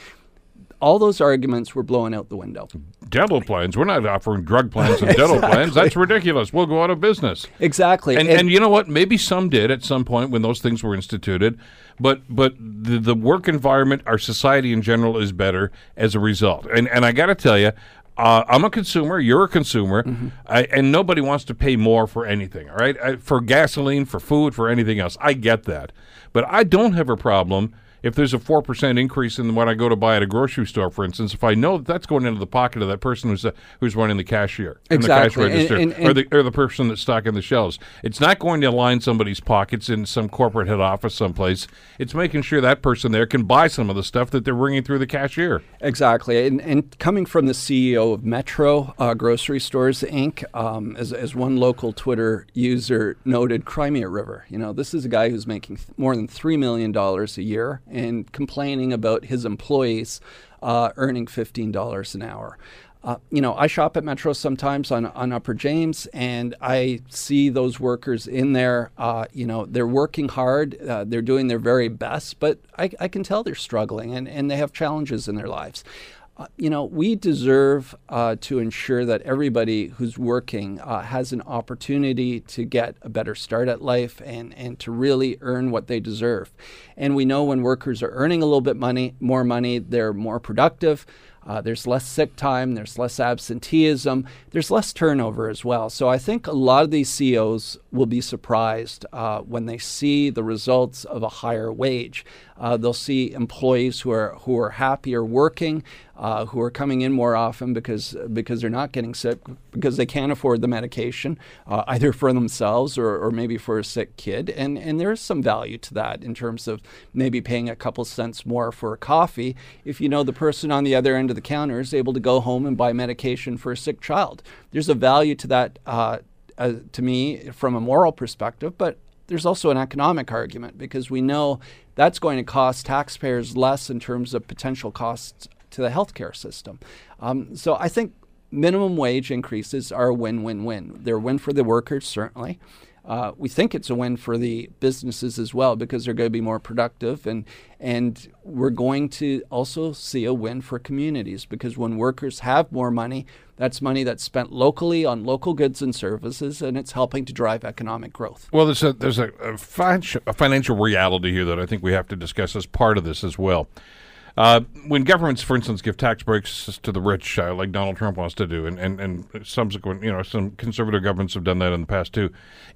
All those arguments were blown out the window. dental plans. We're not offering drug plans and dental plans. That's ridiculous. We'll go out of business. Exactly. And, and you know what? Maybe some did at some point when those things were instituted, but but the, the work environment, our society in general, is better as a result. And and I got to tell you, uh, I'm a consumer. You're a consumer, I, and nobody wants to pay more for anything. All right, I, for gasoline, for food, for anything else. I get that, but I don't have a problem. If there's a four percent increase in what I go to buy at a grocery store, for instance, if I know that that's going into the pocket of that person who's uh, who's running the cashier, in the cash Exactly. And- register, and- or the or the person that's stocking the shelves. It's not going to line somebody's pockets in some corporate head office someplace. It's making sure that person there can buy some of the stuff that they're bringing through the cashier. Exactly, and, and coming from the CEO of Metro uh, Grocery Stores Inc., um, as, as one local Twitter user noted, Crimea River. You know, this is a guy who's making th- more than three million dollars a year and complaining about his employees uh, earning fifteen dollars an hour. Uh, you know, I shop at Metro sometimes on, on Upper James, and I see those workers in there. Uh, you know, they're working hard, uh, they're doing their very best, but I, I can tell they're struggling and, and they have challenges in their lives. Uh, you know, we deserve uh, to ensure that everybody who's working uh, has an opportunity to get a better start at life and, and to really earn what they deserve. And we know when workers are earning a little bit money, more money, they're more productive. Uh, there's less sick time, there's less absenteeism, there's less turnover as well. So I think a lot of these CEOs will be surprised uh, when they see the results of a higher wage. Uh, they'll see employees who are who are happier working, uh, who are coming in more often because because they're not getting sick because they can't afford the medication uh, either for themselves or, or maybe for a sick kid. And and there is some value to that in terms of maybe paying a couple cents more for a coffee if you know the person on the other end of the counter is able to go home and buy medication for a sick child. There's a value to that. Uh, uh, to me, from a moral perspective, but there's also an economic argument because we know that's going to cost taxpayers less in terms of potential costs to the healthcare system. Um, so I think minimum wage increases are a win-win-win. They're a win for the workers, certainly. Uh, we think it's a win for the businesses as well because they're going to be more productive, and and we're going to also see a win for communities because when workers have more money, that's money that's spent locally on local goods and services, and it's helping to drive economic growth. Well, there's a there's a, a, financial, a financial reality here that I think we have to discuss as part of this as well. Uh, when governments, for instance, give tax breaks to the rich, uh, like Donald Trump wants to do, and, and, and subsequent, you know, some conservative governments have done that in the past too.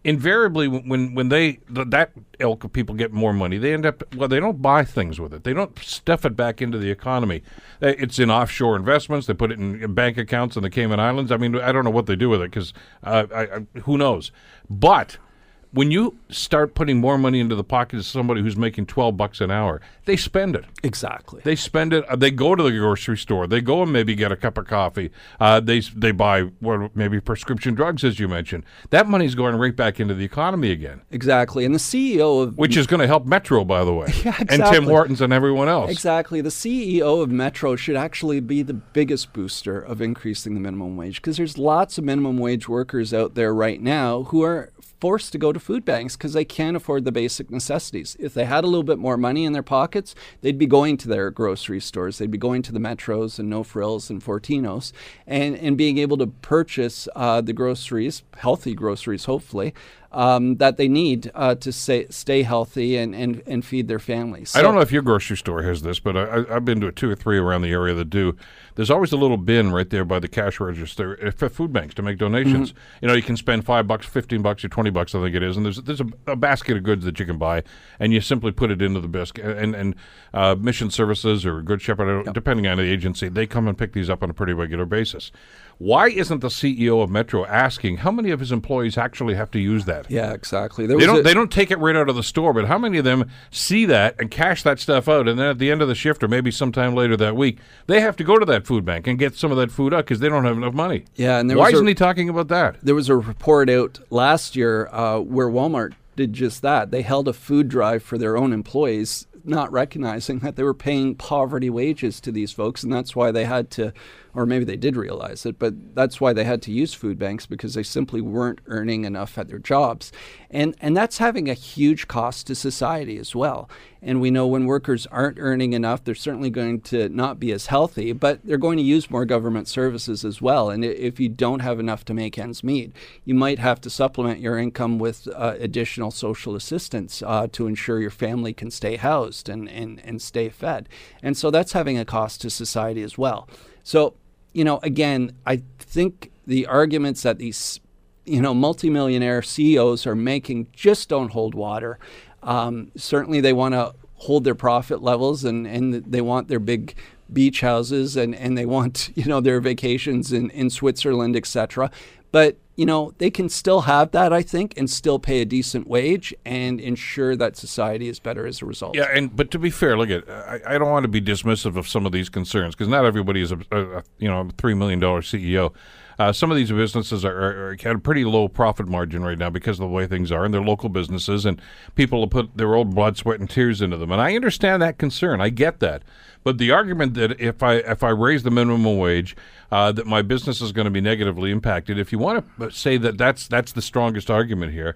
Invariably, when when they th- that ilk of people get more money, they end up well, they don't buy things with it. They don't stuff it back into the economy. Uh, It's in offshore investments. They put it in bank accounts in the Cayman Islands. I mean, I don't know what they do with it because uh, who knows, but when you start putting more money into the pocket of somebody who's making 12 bucks an hour, they spend it. Exactly. They spend it. uh, They go to the grocery store. They go and maybe get a cup of coffee. Uh, they they buy what maybe prescription drugs, as you mentioned. That money's going right back into the economy again, exactly. And the CEO of which is going to help Metro, by the way, Yeah, and Tim. Hortons and everyone else. Exactly. The CEO of Metro should actually be the biggest booster of increasing the minimum wage because there's lots of minimum wage workers out there right now who are forced to go to food banks because they can't afford the basic necessities. If they had a little bit more money in their pockets, they'd be going to their grocery stores. They'd be going to the Metros and No Frills and Fortinos and, and being able to purchase uh, the groceries, healthy groceries, hopefully, um, that they need uh, to stay, stay healthy and, and, and feed their families. I don't know if your grocery store has this, but I, I- I've been to two or three around the area that do. There's always a little bin right there by the cash register uh, for food banks to make donations. Mm-hmm. You know, you can spend five bucks, fifteen bucks, or twenty bucks, I think it is, and there's there's a, a basket of goods that you can buy, and you simply put it into the biscuit. And and uh, Mission Services or Good Shepherd, don't- depending on the agency, they come and pick these up on a pretty regular basis. Why isn't the CEO of Metro asking how many of his employees actually have to use that? Yeah, exactly. There They don't. a- they don't take it right out of the store. But how many of them see that and cash that stuff out, and then at the end of the shift, or maybe sometime later that week, they have to go to that food bank and get some of that food out because they don't have enough money. Yeah, and why isn't he talking about that? there was a report out last year uh, where Walmart did just that. They held a food drive for their own employees, not recognizing that they were paying poverty wages to these folks, and that's why they had to, or maybe they did realize it, but that's why they had to use food banks because they simply weren't earning enough at their jobs, and and that's having a huge cost to society as well. And we know when workers aren't earning enough, they're certainly going to not be as healthy, but they're going to use more government services as well. And if you don't have enough to make ends meet, you might have to supplement your income with uh, additional social assistance uh, to ensure your family can stay housed and, and, and stay fed. And so that's having a cost to society as well. So, you know, again, I think the arguments that these you know, multimillionaire CEOs are making just don't hold water. Um, certainly, they want to hold their profit levels and, and they want their big beach houses and, and they want, you know, their vacations in, in Switzerland, etc. But, you know, they can still have that, I think, and still pay a decent wage and ensure that society is better as a result. Yeah, and but to be fair, look at I, I don't want to be dismissive of some of these concerns because not everybody is a, a, you know a three million dollar CEO. Uh, some of these businesses are, are, at a pretty low profit margin right now because of the way things are, and they're local businesses, and people will put their old blood, sweat, and tears into them. And I understand that concern. I get that. But the argument that if I if I raise the minimum wage, uh, that my business is going to be negatively impacted. If you want to say that that's that's the strongest argument here,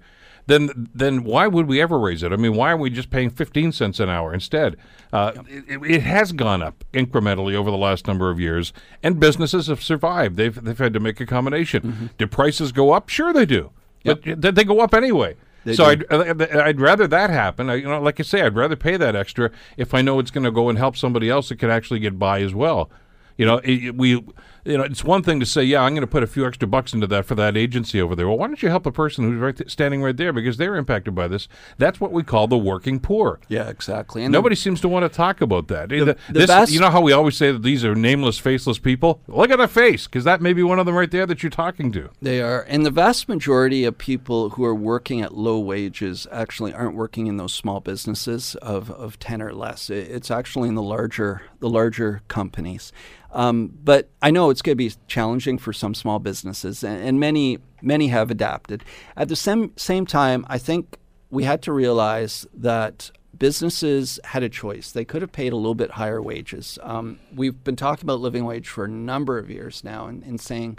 then then why would we ever raise it? I mean, why are we just paying 15 cents an hour instead? Uh, it, it has gone up incrementally over the last number of years, and businesses have survived. They've they've had to make a combination. Do prices go up? Sure, they do, but they go up anyway. so I'd, I'd I'd rather that happen. I, you know, like I say, I'd rather pay that extra if I know it's going to go and help somebody else that can actually get by as well. You know, it, it- we, you know, it's one thing to say, yeah, I'm going to put a few extra bucks into that for that agency over there. Well, why don't you help a person who's right th- standing right there because they're impacted by this? That's what we call the working poor. Yeah, exactly. And the- Nobody seems to want to talk about that. The, the this, best- you know how we always say that these are nameless, faceless people? Look at the face, because that may be one of them right there that you're talking to. They are. And the vast majority of people who are working at low wages actually aren't working in those small businesses of, of 10 or less. It- It's actually in the larger the larger companies. Um, but I know it's going to be challenging for some small businesses, and, and many many have adapted. At the same same time, I think we had to realize that businesses had a choice. They could have paid a little bit higher wages. Um, we've been talking about living wage for a number of years now and, and saying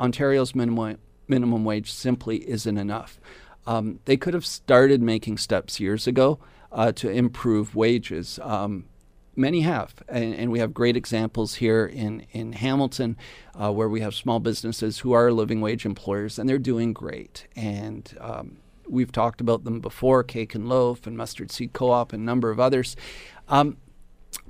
Ontario's minimum, minimum wage simply isn't enough. Um, they could have started making steps years ago uh, to improve wages. Um, many have, and, and we have great examples here in in Hamilton, uh, where we have small businesses who are living wage employers, and they're doing great. And um, we've talked about them before, Cake and Loaf and Mustard Seed Co-op, and a number of others. Um,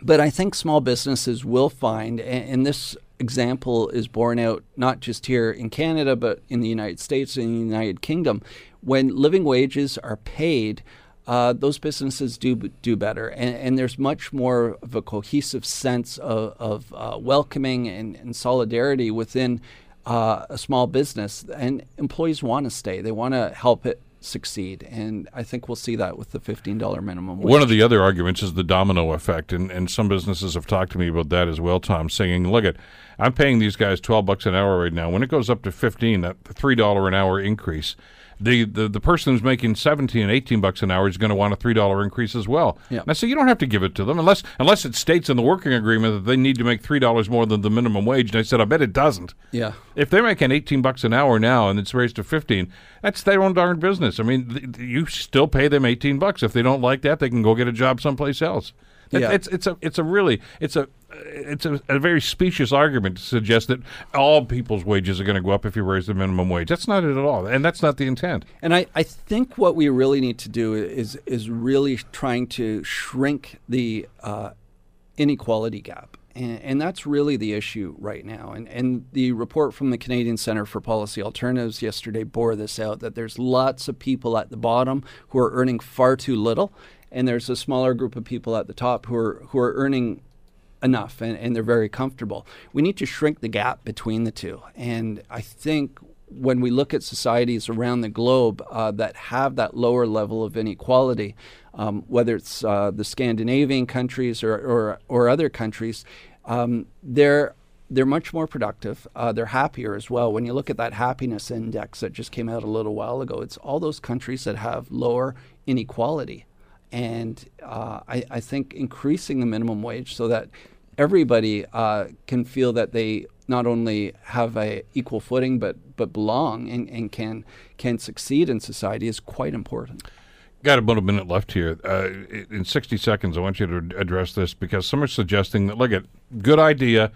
but I think small businesses will find, and, and this example is borne out not just here in Canada, but in the United States and the United Kingdom, when living wages are paid. Uh, those businesses do do better, and, and there's much more of a cohesive sense of, of uh, welcoming and, and solidarity within uh, a small business, and employees want to stay. They want to help it succeed. And I think we'll see that with the $15 minimum wage. One of the other arguments is the domino effect, and, and some businesses have talked to me about that as well, Tom, saying, look at I'm paying these guys 12 bucks an hour right now. When it goes up to 15, that $3 an hour increase, the, the, the person who's making 17 18 bucks an hour is going to want a $3 increase as well. Yeah. And I say you don't have to give it to them unless unless it states in the working agreement that they need to make $3 more than the minimum wage. And I said I bet it doesn't. Yeah. If they're making 18 bucks an hour now and it's raised to 15, that's their own darn business. I mean, th- you still pay them 18 bucks. If they don't like that, they can go get a job someplace else. It- Yeah. It's it's a it's a really it's a it's a, a very specious argument to suggest that all people's wages are going to go up if you raise the minimum wage. That's not it at all, and that's not the intent. And I, I think what we really need to do is is really trying to shrink the uh, inequality gap. And, and that's really the issue right now. And, and the report from the Canadian Center for Policy Alternatives yesterday bore this out that there's lots of people at the bottom who are earning far too little, and there's a smaller group of people at the top who are, who are earning enough and, and they're very comfortable. We need to shrink the gap between the two. And I think when we look at societies around the globe uh, that have that lower level of inequality, um, whether it's uh, the Scandinavian countries or, or, or other countries, um, they're they're much more productive. Uh, they're happier as well. When you look at that happiness index that just came out a little while ago, it's all those countries that have lower inequality. And uh, I, I think increasing the minimum wage so that everybody uh, can feel that they not only have a equal footing but but belong and, and can can succeed in society is quite important. Got about a minute left here. Uh, in 60 seconds, I want you to address this because some are suggesting that, look at, good idea,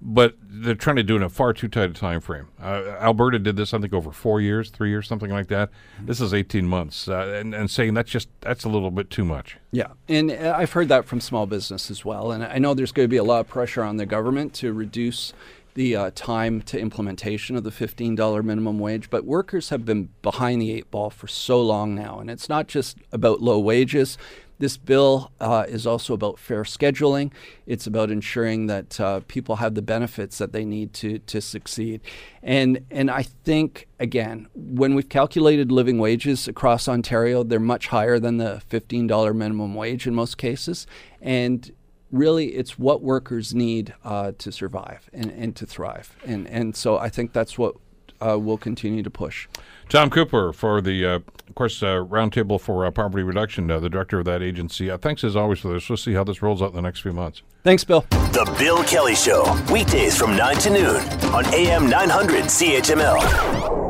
but they're trying to do it in a far too tight a time frame. Uh, Alberta did this, I think, over four years, three years, something like that. This is 18 months, uh, and, and saying that's just, that's a little bit too much. Yeah, and uh, I've heard that from small business as well. And I know there's going to be a lot of pressure on the government to reduce the uh, time to implementation of the $15 minimum wage, but workers have been behind the eight ball for so long now. And it's not just about low wages. This bill uh, is also about fair scheduling. It's about ensuring that uh, people have the benefits that they need to, to succeed. And, and I think, again, when we've calculated living wages across Ontario, they're much higher than the $15 minimum wage in most cases. And really it's what workers need uh, to survive and, and to thrive. And, and so I think that's what uh, we'll continue to push. Tom Cooper for the, uh, of course, uh, Roundtable for uh, Poverty Reduction, uh, the director of that agency. Uh, thanks as always for this. We'll see how this rolls out in the next few months. Thanks, Bill. The Bill Kelly Show, weekdays from 9 to noon on AM 900 CHML.